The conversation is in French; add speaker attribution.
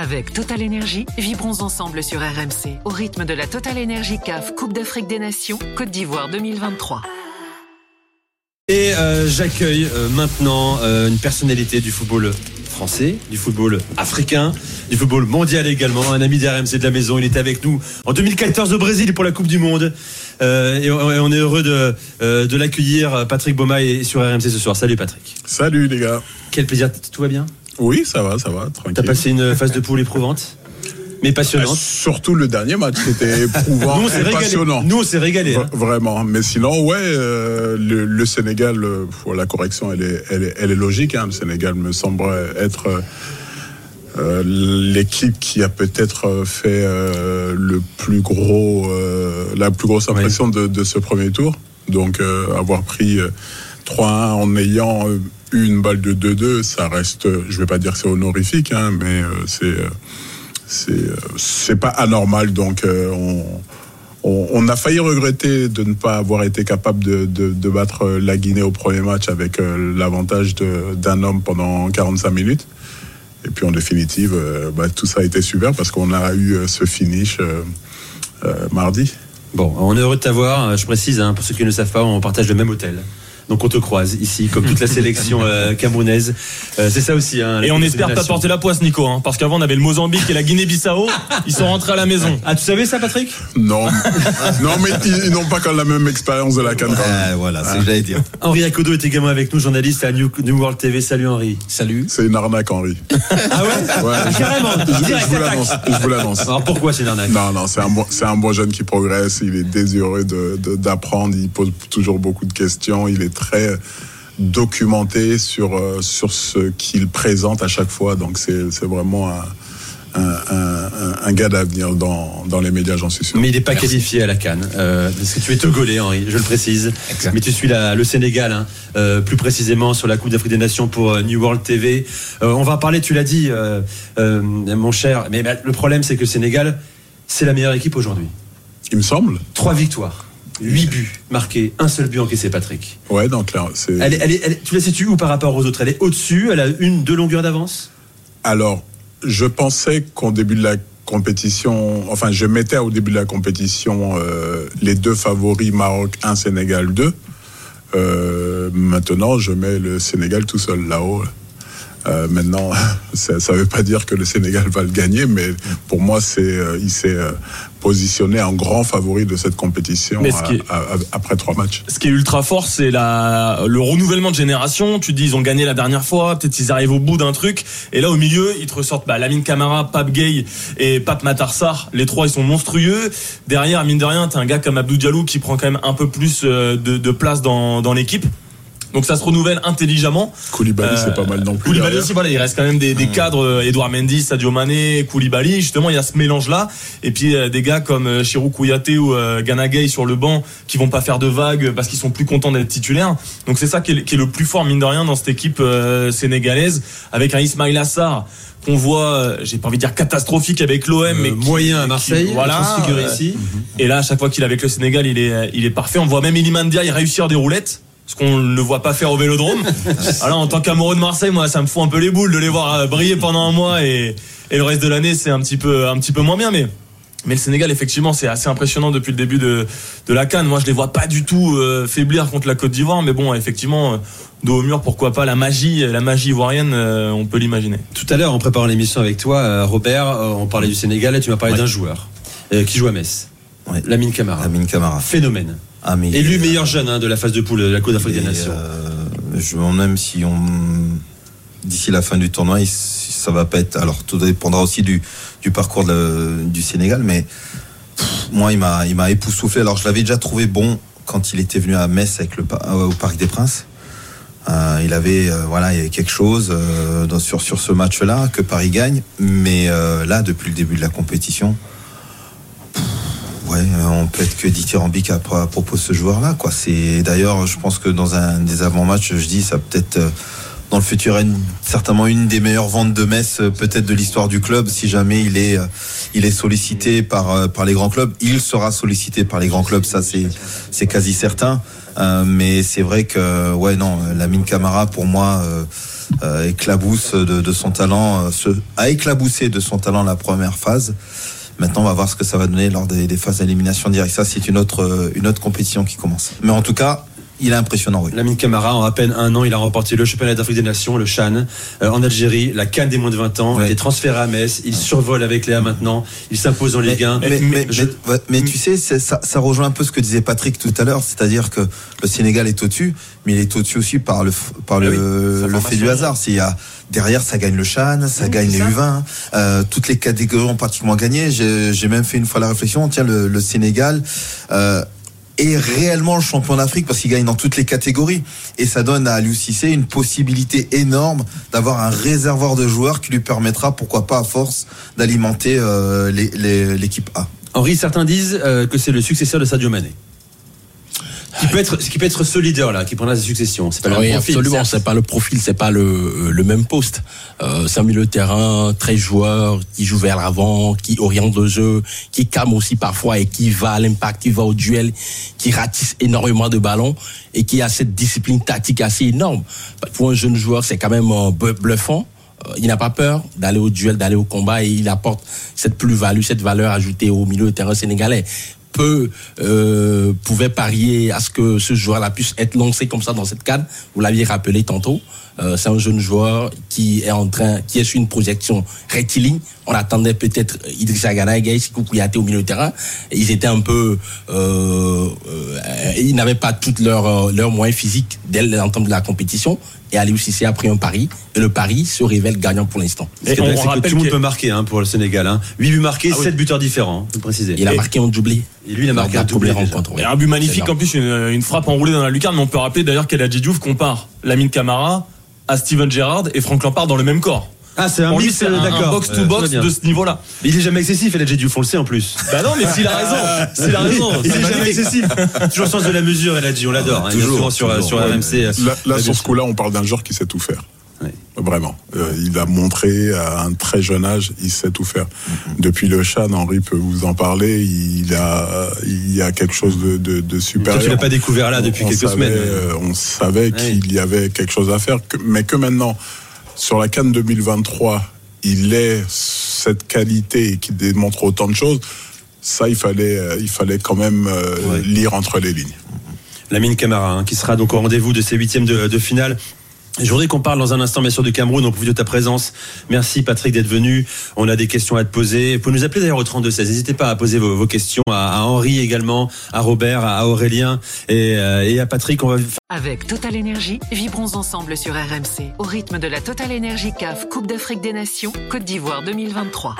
Speaker 1: Avec Total Energy, vibrons ensemble sur RMC au rythme de la Total Energy CAF Coupe d'Afrique des Nations Côte d'Ivoire 2023.
Speaker 2: Et euh, j'accueille euh, maintenant euh, une personnalité du football français, du football africain, du football mondial également, un ami d'RMC de la maison. Il était avec nous en 2014 au Brésil pour la Coupe du Monde. Euh, et on est heureux de, de l'accueillir, Patrick Baumaille, sur RMC ce soir. Salut Patrick.
Speaker 3: Salut les gars.
Speaker 2: Quel plaisir, tout va bien?
Speaker 3: Oui, ça va, ça va,
Speaker 2: T'as passé une phase de poule éprouvante, mais
Speaker 3: Ah,
Speaker 2: passionnante.
Speaker 3: surtout le dernier match, c'était éprouvant
Speaker 2: Nous
Speaker 3: et
Speaker 2: régalé.
Speaker 3: passionnant.
Speaker 2: Nous on s'est régalé. hein.
Speaker 3: Vraiment. Mais sinon, ouais, euh, le, le Sénégal, euh, la correction, elle est, elle est, elle est logique. hein. Le Sénégal me semble être euh, l'équipe qui a peut-être fait le plus gros, la plus grosse impression de, de ce premier tour. Donc, avoir pris euh, 3-1 en ayant une balle de 2-2, ça reste, je vais pas dire que c'est honorifique, hein, mais euh, c'est euh, euh, c'est pas anormal. Donc, on, a failli regretter de ne pas avoir été capable de, de, battre la Guinée au premier match avec l'avantage d'un homme pendant 45 minutes. Et puis en définitive, bah, tout ça a été super parce qu'on a eu ce finish mardi.
Speaker 2: Bon, on est heureux de t'avoir. Je précise, hein, pour ceux qui ne savent pas, on partage le même hôtel. Donc on te croise ici, comme toute la sélection euh, camerounaise. Euh, c'est ça aussi. Hein,
Speaker 4: Et on espère
Speaker 2: Nations.
Speaker 4: t'apporter la poisse, Nico, hein, parce qu'avant on avait le Mozambique et la Guinée-Bissau. Ils sont rentrés à la maison.
Speaker 2: Ah, tu savais ça, Patrick?
Speaker 3: Non, non mais ils, ils n'ont pas quand même la même expérience de la Cannes. même.
Speaker 5: Euh, voilà, c'est ce que j'allais dire.
Speaker 2: Henri Akodo est également avec nous, journaliste à New, New World TV. Salut Henri.
Speaker 5: Salut.
Speaker 3: C'est une arnaque, Henri.
Speaker 2: Ah ouais,
Speaker 3: Ouais, je-
Speaker 2: Carrément,
Speaker 3: je, vous l'annonce. Je vous l'annonce.
Speaker 2: Alors pourquoi c'est une arnaque?
Speaker 3: Non, non, c'est un, bon, c'est un bon jeune qui progresse. Il est désireux de- de- d'apprendre. il pose toujours beaucoup de questions. Il est très documenté sur, euh, sur ce qu'il présente à chaque fois. Donc, c'est c'est vraiment un, un, un- un gars d'avenir dans, dans les médias, j'en suis sûr.
Speaker 2: Mais il n'est pas qualifié à la Cannes. Euh, parce que tu es togolais, Henri, je le précise.
Speaker 5: Exact.
Speaker 2: Mais tu suis la- le Sénégal, hein, euh, plus précisément sur la Coupe d'Afrique des Nations pour euh, New World TV. Euh, on va parler, tu l'as dit, euh, euh, mon cher. Mais bah, le problème, c'est que le Sénégal, c'est la meilleure équipe aujourd'hui.
Speaker 3: Il me semble.
Speaker 2: Trois victoires, huit buts marqués, un seul but encaissé, Patrick.
Speaker 3: Ouais, donc là, c'est.
Speaker 2: Elle est, elle est- elle tu la situes où par rapport aux autres? Elle est au-dessus, elle a une, deux longueurs d'avance?
Speaker 3: Alors, je pensais qu'au début de la compétition, enfin, je mettais au début de la compétition euh, les deux favoris Maroc 1, Sénégal 2. Euh, maintenant, je mets le Sénégal tout seul là-haut. Euh, maintenant, ça ne veut pas dire que le Sénégal va le gagner, mais pour moi, c'est, euh, il s'est euh, positionné en grand favori de cette compétition
Speaker 4: Mais ce
Speaker 3: à-
Speaker 4: qui est-
Speaker 3: à- à- après trois matchs.
Speaker 4: Ce qui est ultra fort, c'est la, le renouvellement de génération. Tu te dis, ils ont gagné la dernière fois, peut-être ils arrivent au bout d'un truc. Et là, au milieu, ils te ressortent bah, Lamine Camara, Pape Gay et Pape Matarsar. Les trois, ils sont monstrueux. Derrière, mine de rien, t'as un gars comme Abdou Diallo qui prend quand même un peu plus de, de place dans, dans l'équipe. Donc ça se renouvelle intelligemment.
Speaker 3: Koulibaly,
Speaker 4: Euh,
Speaker 3: c'est pas mal non plus.
Speaker 4: Koulibaly
Speaker 3: derrière.
Speaker 4: aussi, voilà, il reste quand même des, des cadres, euh, Edouard Mendy, Sadio Mané, Koulibaly, justement, il y a ce mélange-là. Et puis, euh, des gars comme euh, Chirou Kouyaté ou euh, Gana Gueye sur le banc, qui vont pas faire de vagues parce qu'ils sont plus contents d'être titulaires. Donc, c'est ça qui est, qui est le plus fort, mine de rien, dans cette équipe euh, sénégalaise, avec un Ismail Assar qu'on voit, j'ai pas envie de dire catastrophique avec l'OM, mais qui-
Speaker 2: moyen à
Speaker 4: qui-
Speaker 2: Marseille,
Speaker 4: voilà.
Speaker 2: transfiguré
Speaker 4: euh,
Speaker 2: ici.
Speaker 4: et là, à chaque fois qu'il est avec le Sénégal, il est, il est parfait. On voit même Iliman Ndiaye réussir des roulettes. Ce qu'on ne voit pas faire au Vélodrome. Alors en tant qu'amoureux de Marseille, moi, ça me fout un peu les boules de les voir euh, briller pendant un mois et, et le reste de l'année, c'est un petit peu, un petit peu moins bien. Mais, mais le Sénégal, effectivement, c'est assez impressionnant depuis le début de, de la Cannes. Moi, je les vois pas du tout euh, faiblir contre la Côte d'Ivoire. Mais bon, effectivement, euh, dos au mur, pourquoi pas la magie, la magie ivoirienne, euh, on peut l'imaginer.
Speaker 2: Tout à l'heure, en préparant l'émission avec toi, Robert, on parlait du Sénégal et tu m'as parlé
Speaker 5: Ouais.
Speaker 2: d'un joueur qui joue à Metz. Lamine Camara.
Speaker 5: Amine Camara.
Speaker 2: Phénomène.
Speaker 5: Ah, mais
Speaker 2: Élu meilleur jeune hein, de la phase de poule de la Coupe d'Afrique des Nations.
Speaker 5: euh, je, même si on d'ici la fin du tournoi, ça va pas être. Alors tout dépendra aussi du, du parcours de du Sénégal, mais pff, moi il m'a il m'a époustouflé. Alors je l'avais déjà trouvé bon quand il était venu à Metz avec le euh, au Parc des Princes. Euh, il avait euh, voilà il y avait quelque chose euh, dans- sur sur ce match-là que Paris gagne, mais euh, là depuis le début de la compétition. Ouais, on peut être que dithyrambique à, propos de ce joueur-là. Quoi. C'est d'ailleurs, je pense que dans un des avant-matchs, je dis, ça peut-être euh, dans le futur certainement une des meilleures ventes de Metz, euh, peut-être de l'histoire du club. Si jamais il est, euh, il est sollicité par euh, par les grands clubs, il sera sollicité par les grands clubs. Ça, c'est c'est quasi certain. Euh, mais c'est vrai que ouais non, Lamine Camara pour moi. euh, euh, éclabousse de, de son talent, euh, se, a éclaboussé de son talent la première phase. Maintenant, on va voir ce que ça va donner lors des, phases d'élimination directe. Ça, c'est une autre, euh, une autre compétition qui commence. Mais en tout cas, il est impressionnant, oui.
Speaker 2: Lamine Camara, en à peine un an, il a remporté le championnat d'Afrique des Nations, le Chan, euh, en Algérie, la Cannes des moins de 20 ans,
Speaker 5: Ouais.
Speaker 2: il est transféré à Metz, il survole avec Léa maintenant, il s'impose en Ligue 1.
Speaker 5: Mais, mais,
Speaker 2: je-
Speaker 5: mais- mais tu sais, c'est- ça, ça rejoint un peu ce que disait Patrick tout à l'heure, c'est-à-dire que le Sénégal est au-dessus, mais il est au-dessus aussi par le, par
Speaker 2: Ah
Speaker 5: le,
Speaker 2: oui,
Speaker 5: le fait du hasard. S'il y a derrière, ça gagne le Chan, ça
Speaker 2: Oui,
Speaker 5: gagne les
Speaker 2: ça.
Speaker 5: U20, euh, toutes les catégories ont pratiquement gagné. J'ai j'ai même fait une fois la réflexion. Tiens, le, le Sénégal. Euh, est réellement le champion d'Afrique parce qu'il gagne dans toutes les catégories et ça donne à Aliou Cissé une possibilité énorme d'avoir un réservoir de joueurs qui lui permettra pourquoi pas à force d'alimenter euh, l'équipe A.
Speaker 2: Henri, certains disent euh, que c'est le successeur de Sadio Mané. Qui peut être, qui peut être ce leader là, qui prendra sa succession. C'est pas le
Speaker 6: Oui,
Speaker 2: même profil,
Speaker 6: absolument. C'est pas le profil, c'est pas le, le même poste. Euh, c'est un milieu de terrain très joueur, qui joue vers l'avant, qui oriente le jeu, qui calme aussi parfois et qui va à l'impact, qui va au duel, qui ratisse énormément de ballons et qui a cette discipline tactique assez énorme. Pour un jeune joueur, c'est quand même euh, bluff- bluffant. Euh, Il n'a pas peur d'aller au duel, d'aller au combat et il apporte cette plus-value, cette valeur ajoutée au milieu de terrain sénégalais peu euh, pouvait parier à ce que ce joueur-là puisse être lancé comme ça dans cette cadre. Vous l'aviez rappelé tantôt. Euh, c'est un jeune joueur qui est en train, qui est sur une projection rectiligne. On attendait peut-être Idrissa Gana et Gaïs au milieu de terrain. Ils étaient un peu, euh, euh, ils n'avaient pas toutes leurs leurs moyens physiques dès l'entame de la compétition. Et Aliou Cissé a pris un pari. Et le pari se révèle gagnant pour l'instant.
Speaker 4: Et on
Speaker 2: vrai, c'est que
Speaker 4: rappelle
Speaker 2: tout le monde peut marquer hein, pour le Sénégal. Hein. 8 buts marqués,
Speaker 4: Ah oui.
Speaker 2: 7 buteurs différents, faut préciser.
Speaker 6: Il a
Speaker 2: Et-
Speaker 6: marqué un doublé.
Speaker 2: Et lui, il a marqué un doublé
Speaker 6: rencontre.
Speaker 4: Et un but magnifique en plus, une, une frappe enroulée dans la lucarne. Mais on peut rappeler d'ailleurs qu'Eladji Diouf compare Lamine Camara à Steven Gerrard et Frank Lampard dans le même corps.
Speaker 2: Ah, c'est un
Speaker 4: Pour lui,
Speaker 2: mix,
Speaker 4: c'est un,
Speaker 2: d'accord.
Speaker 4: box to
Speaker 2: Euh,
Speaker 4: box de ce niveau-là.
Speaker 2: Il est jamais excessif, et la Diouf, on le sait en plus.
Speaker 4: Bah non, mais s'il a raison, s'il a raison,
Speaker 2: Il
Speaker 4: c'est
Speaker 2: est jamais excessif. Toujours le sens de la mesure, elle a dit, on l'adore. hein.
Speaker 5: Toujours,
Speaker 2: souvent sur,
Speaker 5: toujours.
Speaker 2: sur
Speaker 5: Ouais,
Speaker 2: RMC. euh,
Speaker 3: Là, sur ce coup-là, on parle d'un joueur qui sait tout faire.
Speaker 2: Ouais.
Speaker 3: Vraiment. Euh, il a montré à un très jeune âge, il sait tout faire.
Speaker 2: Mm-hmm.
Speaker 3: Depuis le Chan, Henri peut vous en parler, il a, il y a quelque chose de, de, de
Speaker 2: Toi,
Speaker 3: supérieur.
Speaker 2: tu l'as pas découvert là depuis
Speaker 3: on
Speaker 2: quelques
Speaker 3: savait,
Speaker 2: semaines.
Speaker 3: euh, on savait qu'il y avait quelque chose à faire, que- mais que maintenant, sur la Cannes 2023, il ait cette qualité et qu'il démontre autant de choses. Ça, il fallait, euh, il fallait quand même euh,
Speaker 2: Ouais.
Speaker 3: lire entre les lignes.
Speaker 2: Lamine Camara, hein, qui sera donc au rendez-vous de ces huitièmes de, de finale. Je voudrais qu'on parle dans un instant, bien sûr, du Cameroun. On profite de ta présence. Merci, Patrick, d'être venu. On a des questions à te poser. Vous pouvez nous appeler d'ailleurs au 32-16. N'hésitez pas à poser vos, questions à, Henri également, à Robert, à Aurélien et, euh, à Patrick. On va
Speaker 1: Avec Total Énergie, vibrons ensemble sur RMC au rythme de la Total Énergie CAF Coupe d'Afrique des Nations Côte d'Ivoire 2023.